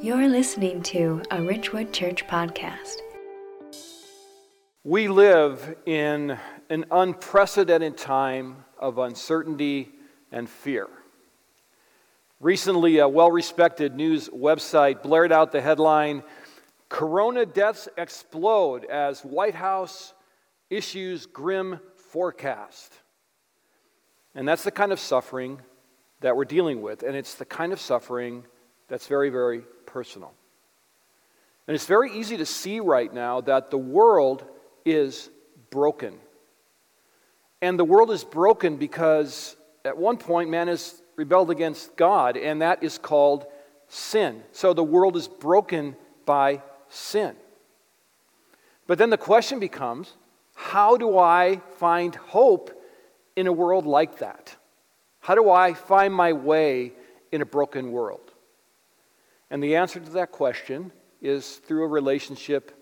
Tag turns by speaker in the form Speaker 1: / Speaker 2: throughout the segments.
Speaker 1: You're listening to a Ridgewood Church podcast.
Speaker 2: We live in an unprecedented time of uncertainty and fear. Recently, a well respected news website blared out the headline Corona deaths explode as White House issues grim forecast. And that's the kind of suffering that we're dealing with, and it's the kind of suffering that's very, very personal. And it's very easy to see right now that the world is broken. And the world is broken because at one point man has rebelled against God, and that is called sin. So the world is broken by sin. But then the question becomes how do I find hope in a world like that? How do I find my way in a broken world? And the answer to that question is through a relationship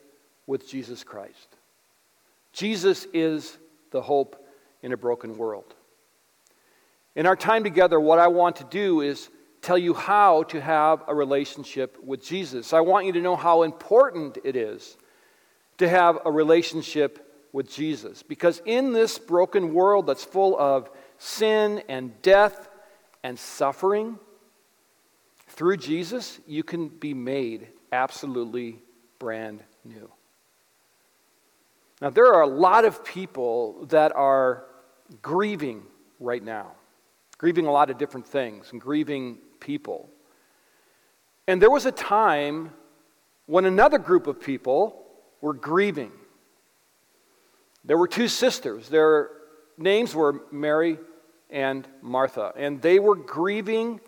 Speaker 2: with Jesus Christ. Jesus is the hope in a broken world. In our time together, what I want to do is tell you how to have a relationship with Jesus. I want you to know how important it is to have a relationship with Jesus. Because in this broken world that's full of sin and death and suffering, through Jesus, you can be made absolutely brand new. Now, there are a lot of people that are grieving right now, grieving a lot of different things and grieving people. And there was a time when another group of people were grieving. There were two sisters. Their names were Mary and Martha, and they were grieving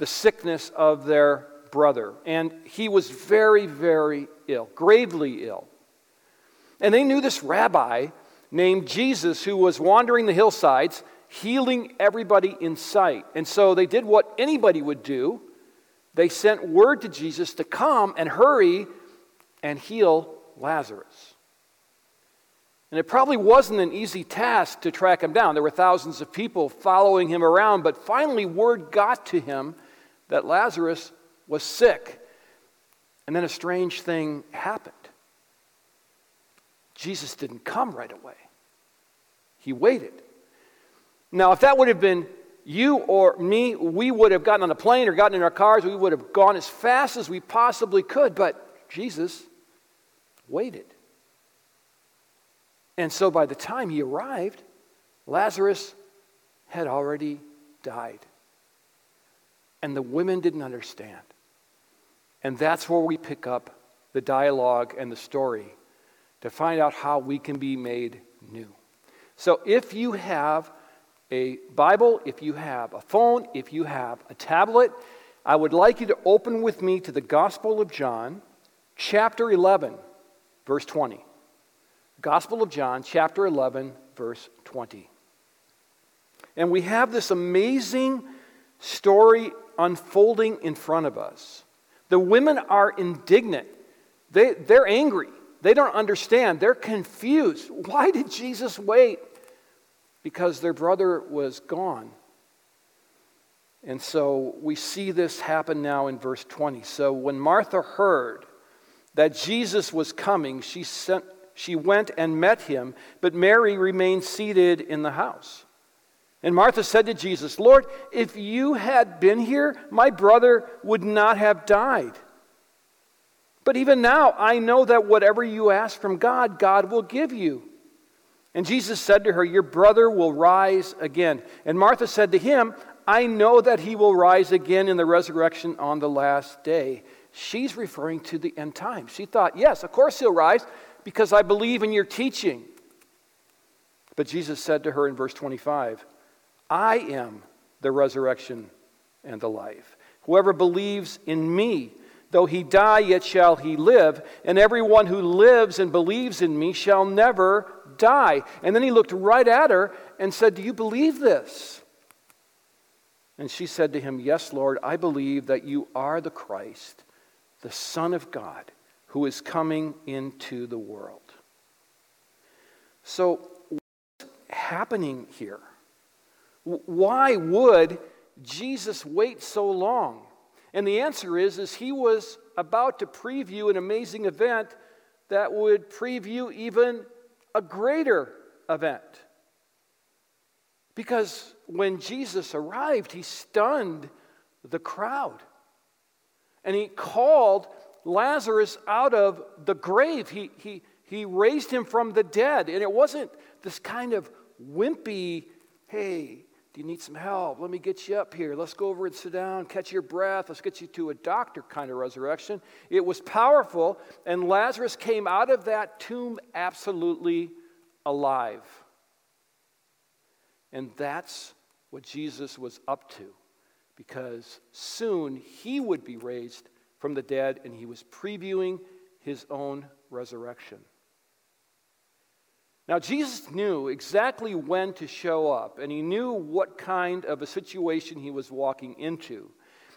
Speaker 2: the sickness of their brother. And he was very, very ill, gravely ill. And they knew this rabbi named Jesus who was wandering the hillsides, healing everybody in sight. And so they did what anybody would do they sent word to Jesus to come and hurry and heal Lazarus. And it probably wasn't an easy task to track him down. There were thousands of people following him around, but finally word got to him that Lazarus was sick. And then a strange thing happened. Jesus didn't come right away, he waited. Now, if that would have been you or me, we would have gotten on a plane or gotten in our cars. We would have gone as fast as we possibly could. But Jesus waited. And so by the time he arrived, Lazarus had already died. And the women didn't understand. And that's where we pick up the dialogue and the story to find out how we can be made new. So if you have a Bible, if you have a phone, if you have a tablet, I would like you to open with me to the Gospel of John, chapter 11, verse 20. Gospel of John, chapter 11, verse 20. And we have this amazing story unfolding in front of us. The women are indignant, they, they're angry, they don't understand, they're confused. Why did Jesus wait? Because their brother was gone. And so we see this happen now in verse 20. So when Martha heard that Jesus was coming, she, sent, she went and met him, but Mary remained seated in the house. And Martha said to Jesus, Lord, if you had been here, my brother would not have died. But even now, I know that whatever you ask from God, God will give you. And Jesus said to her, Your brother will rise again. And Martha said to him, I know that he will rise again in the resurrection on the last day. She's referring to the end time. She thought, Yes, of course he'll rise because I believe in your teaching. But Jesus said to her in verse 25, I am the resurrection and the life. Whoever believes in me, though he die, yet shall he live. And everyone who lives and believes in me shall never die. And then he looked right at her and said, Do you believe this? And she said to him, Yes, Lord, I believe that you are the Christ, the Son of God, who is coming into the world. So, what's happening here? Why would Jesus wait so long? And the answer is, is he was about to preview an amazing event that would preview even a greater event. Because when Jesus arrived, he stunned the crowd. And he called Lazarus out of the grave. He, he, he raised him from the dead. And it wasn't this kind of wimpy, hey, do you need some help? Let me get you up here. Let's go over and sit down, catch your breath. Let's get you to a doctor kind of resurrection. It was powerful, and Lazarus came out of that tomb absolutely alive. And that's what Jesus was up to, because soon he would be raised from the dead, and he was previewing his own resurrection. Now, Jesus knew exactly when to show up, and he knew what kind of a situation he was walking into.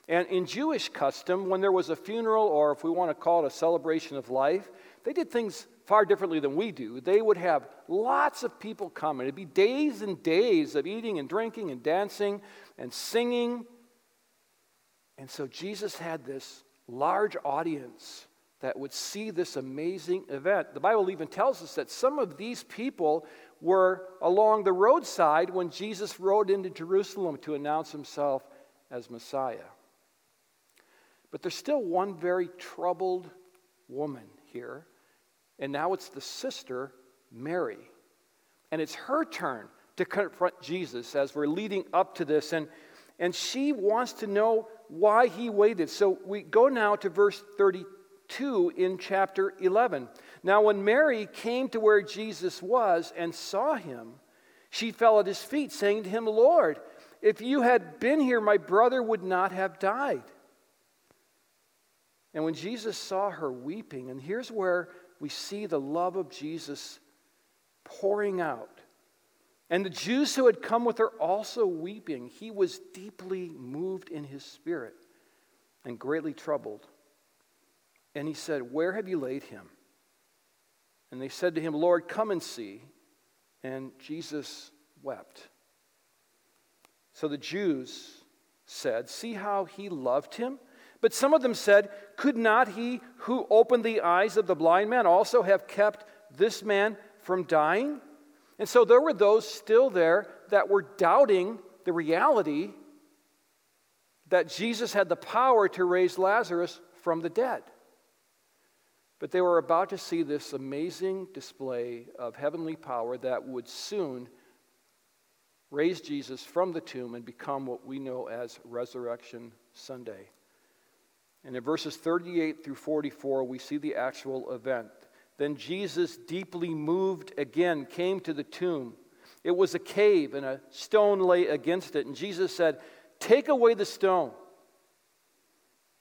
Speaker 2: And in Jewish custom, when there was a funeral, or if we want to call it a celebration of life, they did things far differently than we do. They would have lots of people come, and it'd be days and days of eating and drinking and dancing and singing. And so Jesus had this large audience that would see this amazing event. The Bible even tells us that some of these people were along the roadside when Jesus rode into Jerusalem to announce himself as Messiah. But there's still one very troubled woman here, and now it's the sister, Mary. And it's her turn to confront Jesus as we're leading up to this. And, and she wants to know why he waited. So we go now to verse 32 2 in chapter 11. Now, when Mary came to where Jesus was and saw him, she fell at his feet, saying to him, Lord, if you had been here, my brother would not have died. And when Jesus saw her weeping, and here's where we see the love of Jesus pouring out. And the Jews who had come with her also weeping, he was deeply moved in his spirit and greatly troubled. And he said, Where have you laid him? And they said to him, Lord, come and see. And Jesus wept. So the Jews said, See how he loved him? But some of them said, Could not he who opened the eyes of the blind man also have kept this man from dying? And so there were those still there that were doubting the reality that Jesus had the power to raise Lazarus from the dead. But they were about to see this amazing display of heavenly power that would soon raise Jesus from the tomb and become what we know as Resurrection Sunday. And in verses 38 through 44, we see the actual event. Then Jesus, deeply moved again, came to the tomb. It was a cave, and a stone lay against it. And Jesus said, Take away the stone.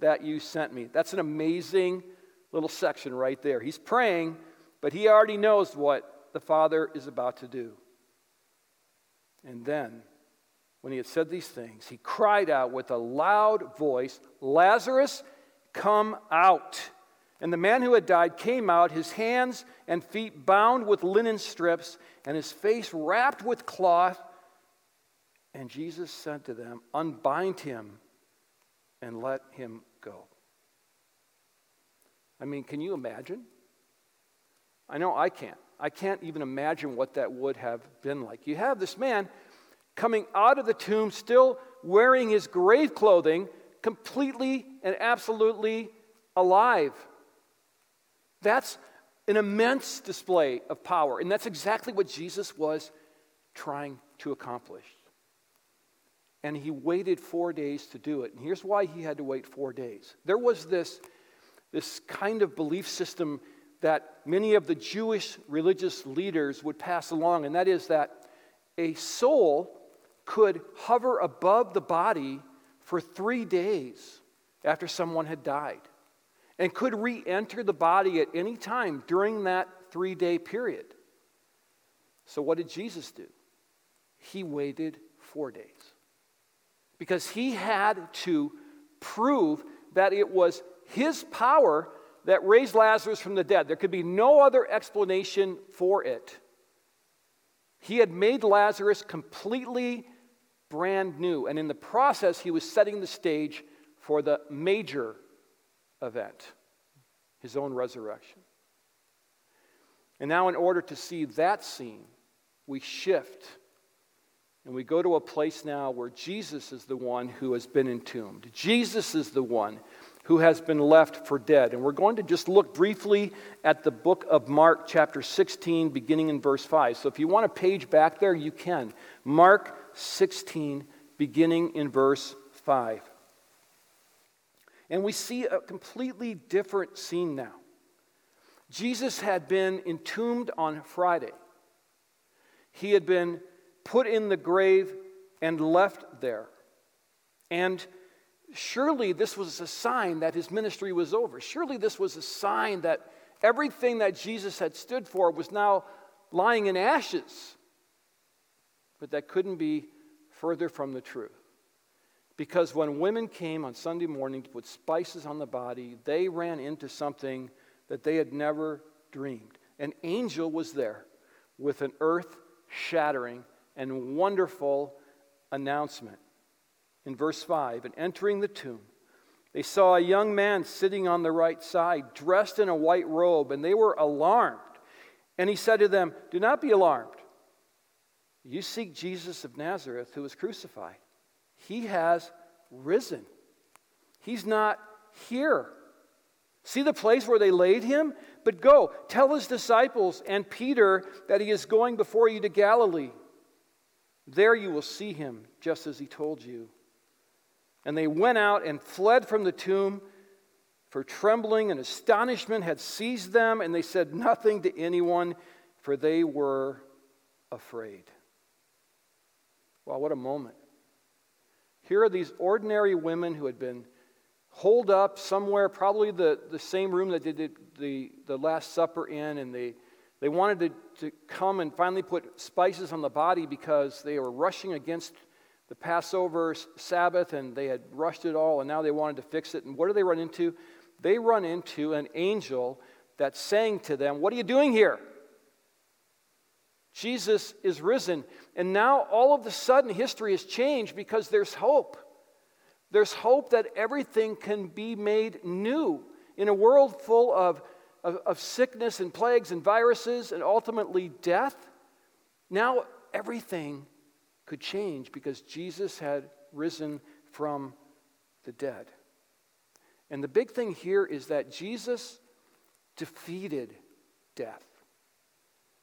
Speaker 2: that you sent me. That's an amazing little section right there. He's praying, but he already knows what the Father is about to do. And then, when he had said these things, he cried out with a loud voice, Lazarus, come out. And the man who had died came out, his hands and feet bound with linen strips, and his face wrapped with cloth. And Jesus said to them, Unbind him and let him go. I mean, can you imagine? I know I can't. I can't even imagine what that would have been like. You have this man coming out of the tomb, still wearing his grave clothing, completely and absolutely alive. That's an immense display of power, and that's exactly what Jesus was trying to accomplish and he waited four days to do it. And here's why he had to wait four days. There was this, this kind of belief system that many of the Jewish religious leaders would pass along, and that is that a soul could hover above the body for three days after someone had died and could re enter the body at any time during that three day period. So, what did Jesus do? He waited four days because he had to prove that it was his power that raised Lazarus from the dead. There could be no other explanation for it. He had made Lazarus completely brand new, and in the process, he was setting the stage for the major event his own resurrection. And now, in order to see that scene, we shift and we go to a place now where Jesus is the one who has been entombed. Jesus is the one who has been left for dead. And we're going to just look briefly at the book of Mark, chapter 16, beginning in verse 5. So if you want a page back there, you can. Mark 16, beginning in verse 5. And we see a completely different scene now. Jesus had been entombed on Friday. He had been put in the grave and left there. And surely this was a sign that his ministry was over. Surely this was a sign that everything that Jesus had stood for was now lying in ashes. But that couldn't be further from the truth. Because when women came on Sunday morning to put spices on the body, they ran into something that they had never dreamed. An angel was there with an earth shattering and wonderful announcement in verse 5 and entering the tomb, they saw a young man sitting on the right side, dressed in a white robe, and they were alarmed. And he said to them, Do not be alarmed. You seek Jesus of Nazareth who was crucified. He has risen. He's not here. See the place where they laid him? But go, tell his disciples and Peter that he is going before you to Galilee. There you will see him, just as he told you. And they went out and fled from the tomb, for trembling and astonishment had seized them, and they said nothing to anyone, for they were afraid. Wow, what a moment. Here are these ordinary women who had been holed up somewhere, probably the, the same room that they did the, the Last Supper in, and they, they wanted to, to come and finally put spices on the body because they were rushing against the Passover Sabbath and they had rushed it all and now they wanted to fix it. And what do they run into? They run into an angel that's saying to them, What are you doing here? Jesus is risen. And now all of a sudden history has changed because there's hope. There's hope that everything can be made new in a world full of, of, of sickness and plagues and viruses and ultimately death. Now everything could change because Jesus had risen from the dead. And the big thing here is that Jesus defeated death.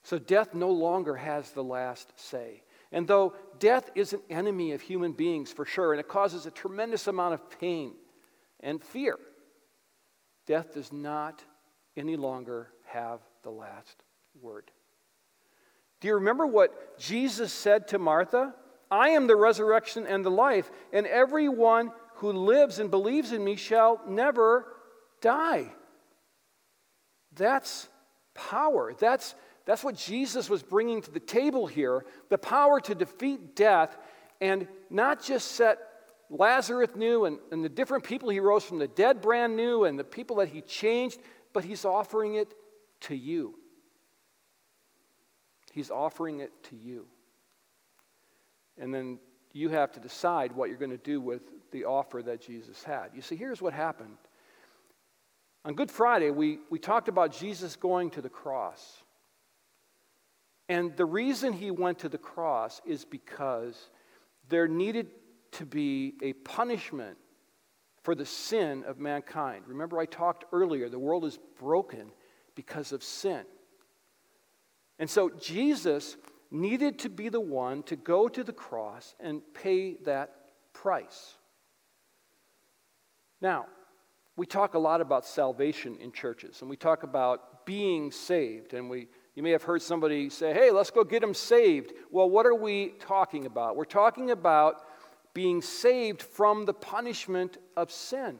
Speaker 2: So death no longer has the last say. And though death is an enemy of human beings for sure, and it causes a tremendous amount of pain and fear, death does not any longer have the last word. Do you remember what Jesus said to Martha? I am the resurrection and the life, and everyone who lives and believes in me shall never die. That's power. That's, that's what Jesus was bringing to the table here the power to defeat death and not just set Lazarus new and, and the different people he rose from the dead brand new and the people that he changed, but he's offering it to you. He's offering it to you. And then you have to decide what you're going to do with the offer that Jesus had. You see, here's what happened. On Good Friday, we, we talked about Jesus going to the cross. And the reason he went to the cross is because there needed to be a punishment for the sin of mankind. Remember, I talked earlier, the world is broken because of sin. And so Jesus needed to be the one to go to the cross and pay that price. Now, we talk a lot about salvation in churches, and we talk about being saved, and we you may have heard somebody say, "Hey, let's go get them saved." Well, what are we talking about? We're talking about being saved from the punishment of sin.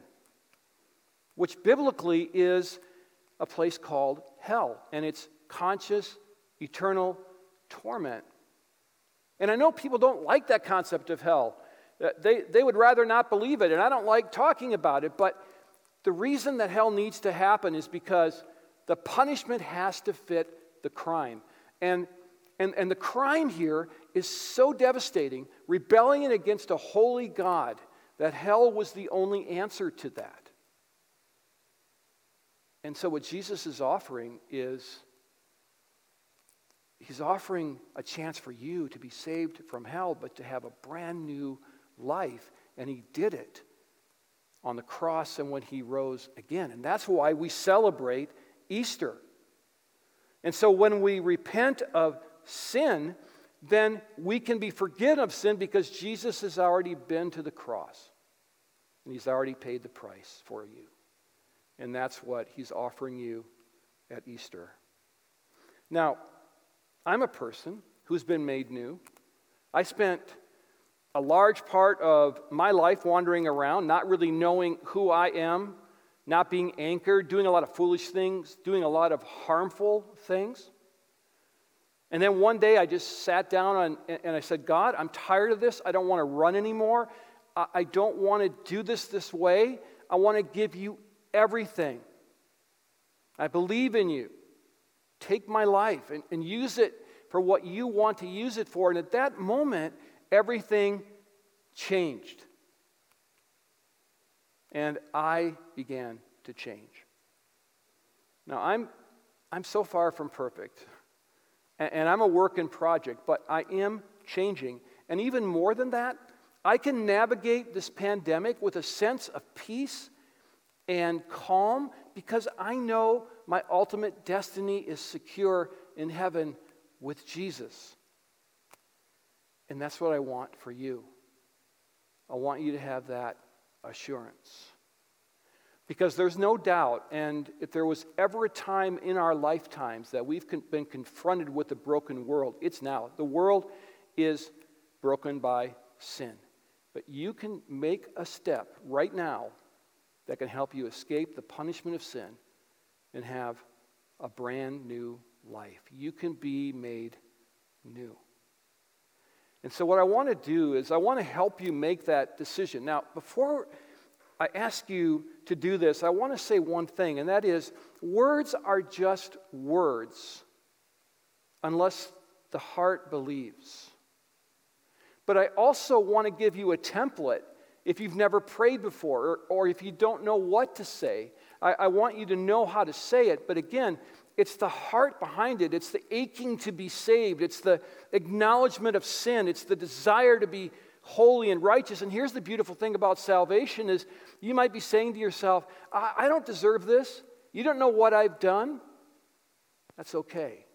Speaker 2: which biblically is a place called hell, and it's conscious, eternal torment. And I know people don't like that concept of hell. Uh, they, they would rather not believe it, and I don't like talking about it, but the reason that hell needs to happen is because the punishment has to fit the crime. And, and, and the crime here is so devastating, rebelling against a holy God, that hell was the only answer to that. And so, what Jesus is offering is He's offering a chance for you to be saved from hell, but to have a brand new life. And He did it on the cross and when He rose again. And that's why we celebrate Easter. And so, when we repent of sin, then we can be forgiven of sin because Jesus has already been to the cross and He's already paid the price for you. And that's what He's offering you at Easter. Now, I'm a person who's been made new. I spent a large part of my life wandering around, not really knowing who I am, not being anchored, doing a lot of foolish things, doing a lot of harmful things. And then one day I just sat down on, and I said, God, I'm tired of this. I don't want to run anymore. I don't want to do this this way. I want to give you everything. I believe in you. Take my life and, and use it for what you want to use it for. And at that moment, everything changed. And I began to change. Now, I'm, I'm so far from perfect, and, and I'm a work in project, but I am changing. And even more than that, I can navigate this pandemic with a sense of peace and calm because I know my ultimate destiny is secure in heaven with Jesus. And that's what I want for you. I want you to have that assurance. Because there's no doubt, and if there was ever a time in our lifetimes that we've been confronted with a broken world, it's now. The world is broken by sin. But you can make a step right now that can help you escape the punishment of sin and have a brand new life. You can be made new. And so, what I want to do is, I want to help you make that decision. Now, before I ask you to do this, I want to say one thing, and that is words are just words unless the heart believes. But I also want to give you a template if you've never prayed before or, or if you don't know what to say. I, I want you to know how to say it. But again, it's the heart behind it. It's the aching to be saved. It's the acknowledgement of sin. It's the desire to be holy and righteous. And here's the beautiful thing about salvation is you might be saying to yourself, I, I don't deserve this. You don't know what I've done. That's okay.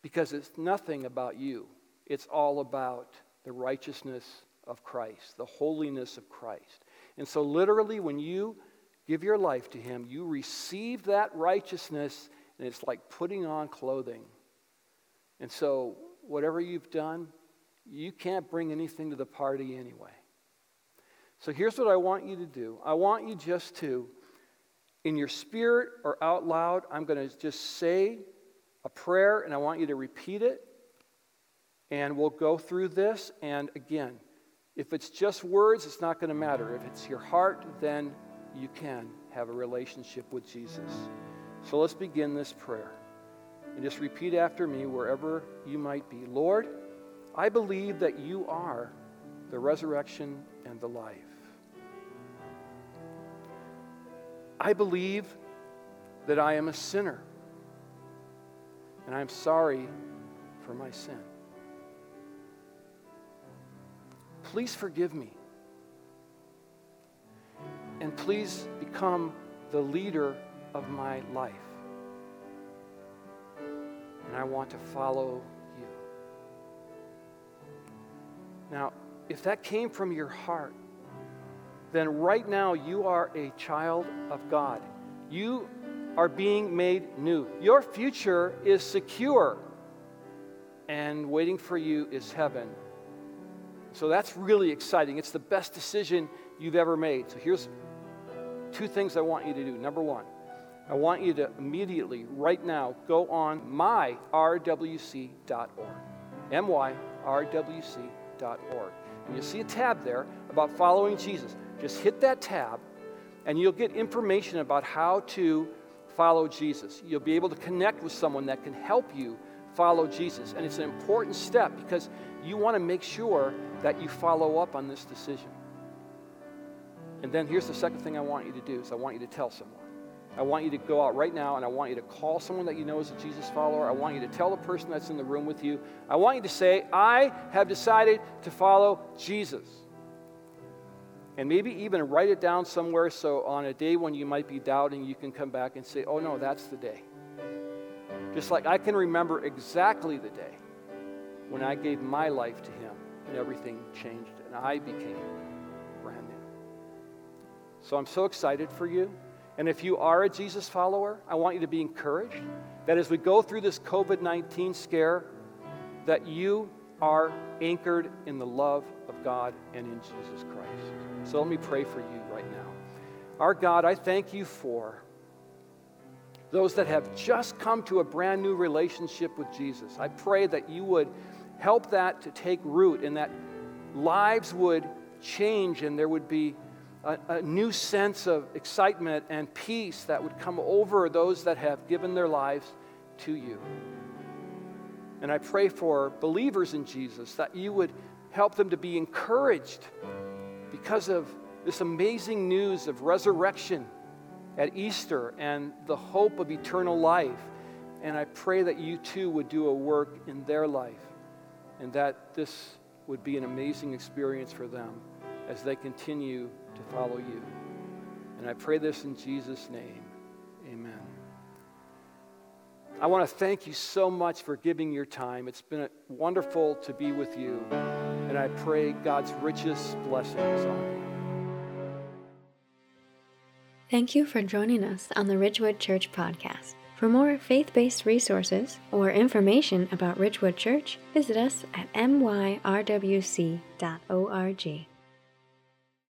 Speaker 2: Because it's nothing about you. It's all about the righteousness of Christ, the holiness of Christ. And so literally when you give your life to him, you receive that righteousness and it's like putting on clothing. And so, whatever you've done, you can't bring anything to the party anyway. So, here's what I want you to do I want you just to, in your spirit or out loud, I'm going to just say a prayer and I want you to repeat it. And we'll go through this. And again, if it's just words, it's not going to matter. If it's your heart, then you can have a relationship with Jesus. So let's begin this prayer. And just repeat after me wherever you might be. Lord, I believe that you are the resurrection and the life. I believe that I am a sinner and I'm sorry for my sin. Please forgive me. And please become the leader of my life. And I want to follow Now, if that came from your heart, then right now you are a child of God. You are being made new. Your future is secure, and waiting for you is heaven. So that's really exciting. It's the best decision you've ever made. So here's two things I want you to do. Number one, I want you to immediately, right now, go on myrwc.org. And you'll see a tab there about following Jesus. Just hit that tab, and you'll get information about how to follow Jesus. You'll be able to connect with someone that can help you follow Jesus. And it's an important step because you want to make sure that you follow up on this decision. And then here's the second thing I want you to do is I want you to tell someone. I want you to go out right now and I want you to call someone that you know is a Jesus follower. I want you to tell the person that's in the room with you. I want you to say, I have decided to follow Jesus. And maybe even write it down somewhere so on a day when you might be doubting, you can come back and say, Oh, no, that's the day. Just like I can remember exactly the day when I gave my life to Him and everything changed and I became brand new. So I'm so excited for you. And if you are a Jesus follower, I want you to be encouraged that as we go through this COVID 19 scare, that you are anchored in the love of God and in Jesus Christ. So let me pray for you right now. Our God, I thank you for those that have just come to a brand new relationship with Jesus. I pray that you would help that to take root and that lives would change and there would be a, a, new sense of excitement and peace that would come over those that have given their lives to you. And I pray for believers in Jesus that you would help them to be encouraged because of this amazing news of resurrection at Easter and the hope of eternal life. And I pray that you too would do a work in their life and that this would be an amazing experience for them as they continue to follow you. And I pray this in Jesus' name. Amen. I want to thank you so much for giving your time. It's been wonderful to be with you. And I pray God's richest blessings on you.
Speaker 1: Thank you for joining us on the Ridgewood Church podcast. For more faith based resources or information about Ridgewood Church, visit us at myrwc.org.